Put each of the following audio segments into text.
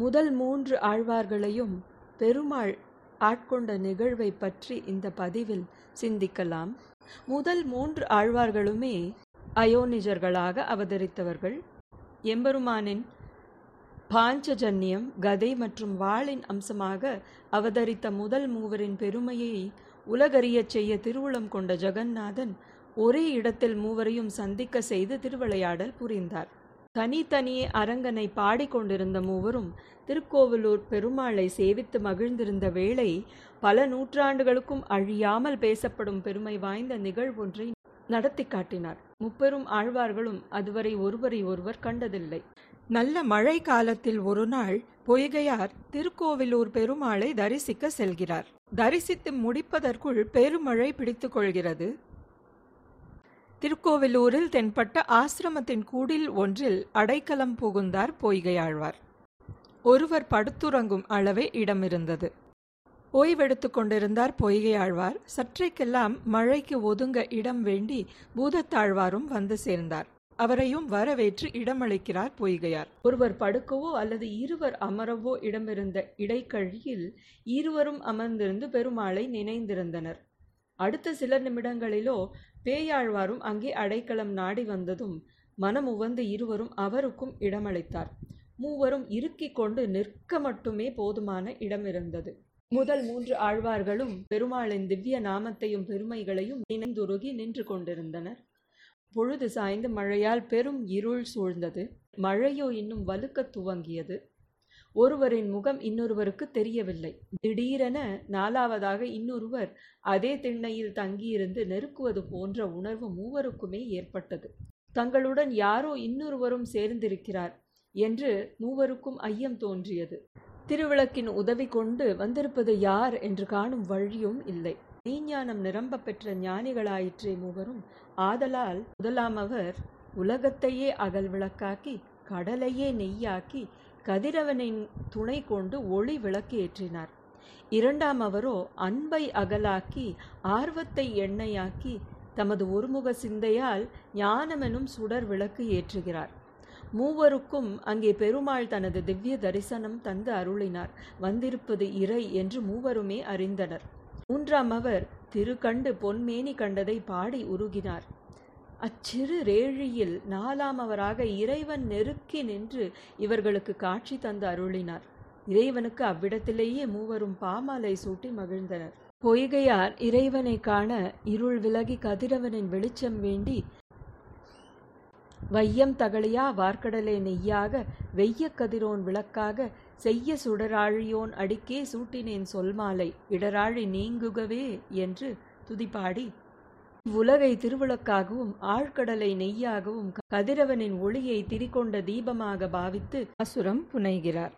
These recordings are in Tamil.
முதல் மூன்று ஆழ்வார்களையும் பெருமாள் ஆட்கொண்ட நிகழ்வை பற்றி இந்த பதிவில் சிந்திக்கலாம். முதல் மூன்று ஆழ்வார்களுமே அயோனிஜர்களாக அவதரித்தவர்கள். எம்பெருமானின் பாஞ்சஜன்யம் கதை மற்றும் வாளின் அம்சமாக அவதரித்த முதல் மூவரின் பெருமையை உலகறியச் செய்ய திருவுளம் கொண்ட ஜெகந்நாதன் ஒரே இடத்தில் மூவரையும் சந்திக்க செய்து திருவிளையாடல் புரிந்தார். தனித்தனியே அரங்கனை பாடிக்கொண்டிருந்த மூவரும் திருக்கோவிலூர் பெருமாளை சேவித்து மகிழ்ந்திருந்த வேளை பல நூற்றாண்டுகளுக்கும் அழியாமல் பேசப்படும் பெருமை வாய்ந்த நிகழ்வொன்றை நடத்தி காட்டினார். முப்பெரும் ஆழ்வார்களும் அதுவரை ஒருவரை ஒருவர் கண்டதில்லை. நல்ல மழை காலத்தில் ஒரு நாள் பொய்கையார் திருக்கோவிலூர் பெருமாளை தரிசிக்க செல்கிறார். தரிசித்து முடிப்பதற்குள் பெருமழை பிடித்துக் கொள்கிறது. திருக்கோவிலூரில் தென்பட்ட ஆசிரமத்தின் கூடில் ஒன்றில் அடைக்கலம் புகுந்தார் பொய்கையாழ்வார். ஒருவர் படுத்துறங்கும் அளவே இடம் இருந்தது ஓய்வெடுத்து கொண்டிருந்தார் பொய்கையாழ்வார். சற்றைக்கெல்லாம் மழைக்கு ஒதுங்க இடம் வேண்டி பூதத்தாழ்வாரும் வந்து சேர்ந்தார். அவரையும் வரவேற்று இடமளிக்கிறார் பொய்கையார். ஒருவர் படுக்கவோ அல்லது இருவர் அமரவோ இடமிருந்த இடைக்கழியில் இருவரும் அமர்ந்திருந்து பெருமாளை நினைந்திருந்தனர். அடுத்த சில நிமிடங்களிலோ பேயாழ்வாரும் அங்கே அடைக்கலம் நாடி வந்ததும் மனம் உவந்து இருவரும் அவருக்கும் இடமளித்தார். மூவரும் இறுக்கிக் கொண்டு நிற்க மட்டுமே போதுமான இடம் இருந்தது முதல் மூன்று ஆழ்வார்களும் பெருமாளின் திவ்ய நாமத்தையும் பெருமைகளையும் நினைந்துருகி நின்று கொண்டிருந்தனர். பொழுது சாய்ந்து மழையால் பெரும் இருள் சூழ்ந்தது. மழையோ இன்னும் வலுக்கத் துவங்கியது. ஒருவரின் முகம் இன்னொருவருக்கு தெரியவில்லை. திடீரென நாலாவதாக இன்னொருவர் அதே திண்ணையில் தங்கியிருந்து நெருக்குவது போன்ற உணர்வு மூவருக்குமே ஏற்பட்டது. தங்களுடன் யாரோ இன்னொருவரும் சேர்ந்திருக்கிறார் என்று மூவருக்கும் ஐயம் தோன்றியது. திருவிளக்கின் உதவி கொண்டு வந்திருப்பது யார் என்று காணும் வழியும் இல்லை. மெய்ஞானம் நிரம்ப பெற்ற ஞானிகளாயிற்றே மூவரும் ஆதலால் முதலாம் அவர் உலகத்தையே அகல் விளக்காக்கி கடலையே நெய்யாக்கி கதிரவனின் துணை கொண்டு ஒளி விளக்கு ஏற்றினார். இரண்டாம் அவரோ அன்பை அகலாக்கி ஆர்வத்தை எண்ணெயாக்கி தமது ஒருமுக சிந்தையால் ஞானமெனும் சுடர் விளக்கு ஏற்றுகிறார். மூவருக்கும் அங்கே பெருமாள் தனது திவ்ய தரிசனம் தந்து அருளினார். வந்திருப்பது இறை என்று மூவருமே அறிந்தனர். மூன்றாம் அவர் திருக்கண்டு பொன்மேனி கண்டதை பாடி உருகினார். அச்சிறு ரேழியில் நாலாம் அவராக இறைவன் நெருக்கி நின்று இவர்களுக்கு காட்சி தந்து அருளினார். இறைவனுக்கு அவ்விடத்திலேயே மூவரும் பாமாலை சூட்டி மகிழ்ந்தனர். பொய்கையார் இறைவனை காண இருள் விலகி கதிரவனின் வெளிச்சம் வேண்டி வையம் தகழியா வார்க்கடலே நெய்யாக வெய்ய கதிரோன் விளக்காக செய்ய சுடராழியோன் அடிக்கே சூட்டினேன் சொல்மாலை இடராழி நீங்குகவே என்று துதிப்பாடி உலகை திருவிளக்காகவும் ஆழ்கடலை நெய்யாகவும் கதிரவனின் ஒளியை திரிகொண்ட தீபமாக பாவித்து அசுரம் புனைகிறார்.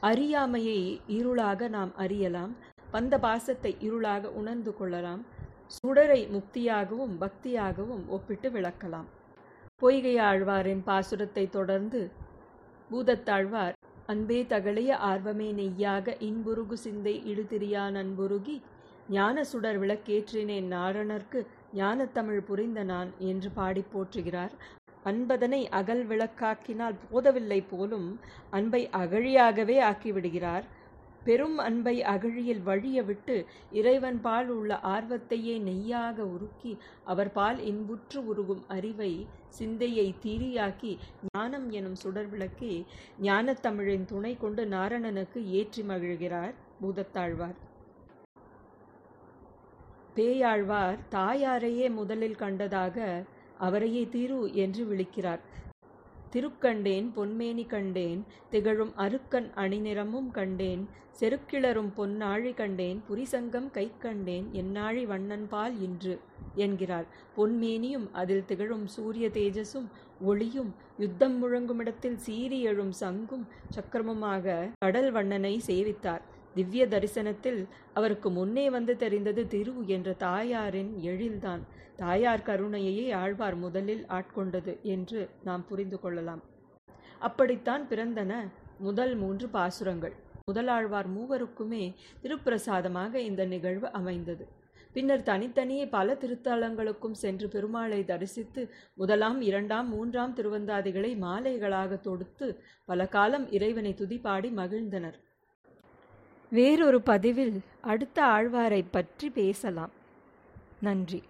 அறியாமையை இருளாக நாம் அறியலாம். பந்த பாசத்தை இருளாக உணர்ந்து கொள்ளலாம். சுடரை முக்தியாகவும் பக்தியாகவும் ஒப்பிட்டு விளக்கலாம். பொய்கையாழ்வாரின் பாசுரத்தை தொடர்ந்து பூதத்தாழ்வார் அன்பே தகளைய ஆர்வமே நெய்யாக இன்புருகு சிந்தை இடுதிரியான் அன்புருகி ஞான சுடர் விளக்கேற்றினேன் நாரணர்க்கு ஞானத்தமிழ் புரிந்த நான் என்று பாடி போற்றுகிறார். அன்பதனை அகல் விளக்காக்கினால் போதவில்லை போலும் அன்பை அகழியாகவே ஆக்கிவிடுகிறார். பெரும் அன்பை அகழியில் வழிய விட்டு இறைவன் பால் உள்ள ஆர்வத்தையே நெய்யாக உருக்கி அவர் பால் இன்புற்று உருகும் அறிவை சிந்தையை தீரியாக்கி ஞானம் எனும் சுடர் விளக்கி ஞானத்தமிழின் துணை கொண்டு நாரணனுக்கு ஏற்றி மகிழ்கிறார். பூதத்தாழ்வார். பேயாழ்வார் தாயாரையே முதலில் கண்டதாக அவரையே திரு என்று விழிக்கிறார். திருக்கண்டேன் பொன்மேனி கண்டேன் திகழும் அருக்கன் அணிநிறமும் கண்டேன் செருக்கிளரும் பொன்னாழி கண்டேன் புரிசங்கம் கை கண்டேன் என்னாழி வண்ணன்பால் இன்று என்கிறார். பொன்மேனியும் அதில் திகழும் சூரிய தேஜஸும் ஒளியும் யுத்தம் முழங்குமிடத்தில் சீறி எழும் சங்கும் சக்கரமுமாக கடல் வண்ணனை சேவித்தார். திவ்ய தரிசனத்தில் அவருக்கு முன்னே வந்து தெரிந்தது திரு என்ற தாயாரின் எழில்தான். தாயார் கருணையையே ஆழ்வார் முதலில் ஆட்கொண்டது என்று நாம் புரிந்து கொள்ளலாம். அப்படித்தான் பிறந்தன முதல் மூன்று பாசுரங்கள். முதலாழ்வார் மூவருக்குமே திருப்பிரசாதமாக இந்த நிகழ்வு அமைந்தது. பின்னர் தனித்தனியே பல திருத்தலங்களுக்கும் சென்று பெருமாளை தரிசித்து முதலாம் இரண்டாம் மூன்றாம் திருவந்தாதிகளை மாலைகளாக தொடுத்து பல காலம் இறைவனை துதிப்பாடி மகிழ்ந்தனர். வேறொரு பதிவில் அடுத்த ஆழ்வாரை பற்றி பேசலாம். நன்றி.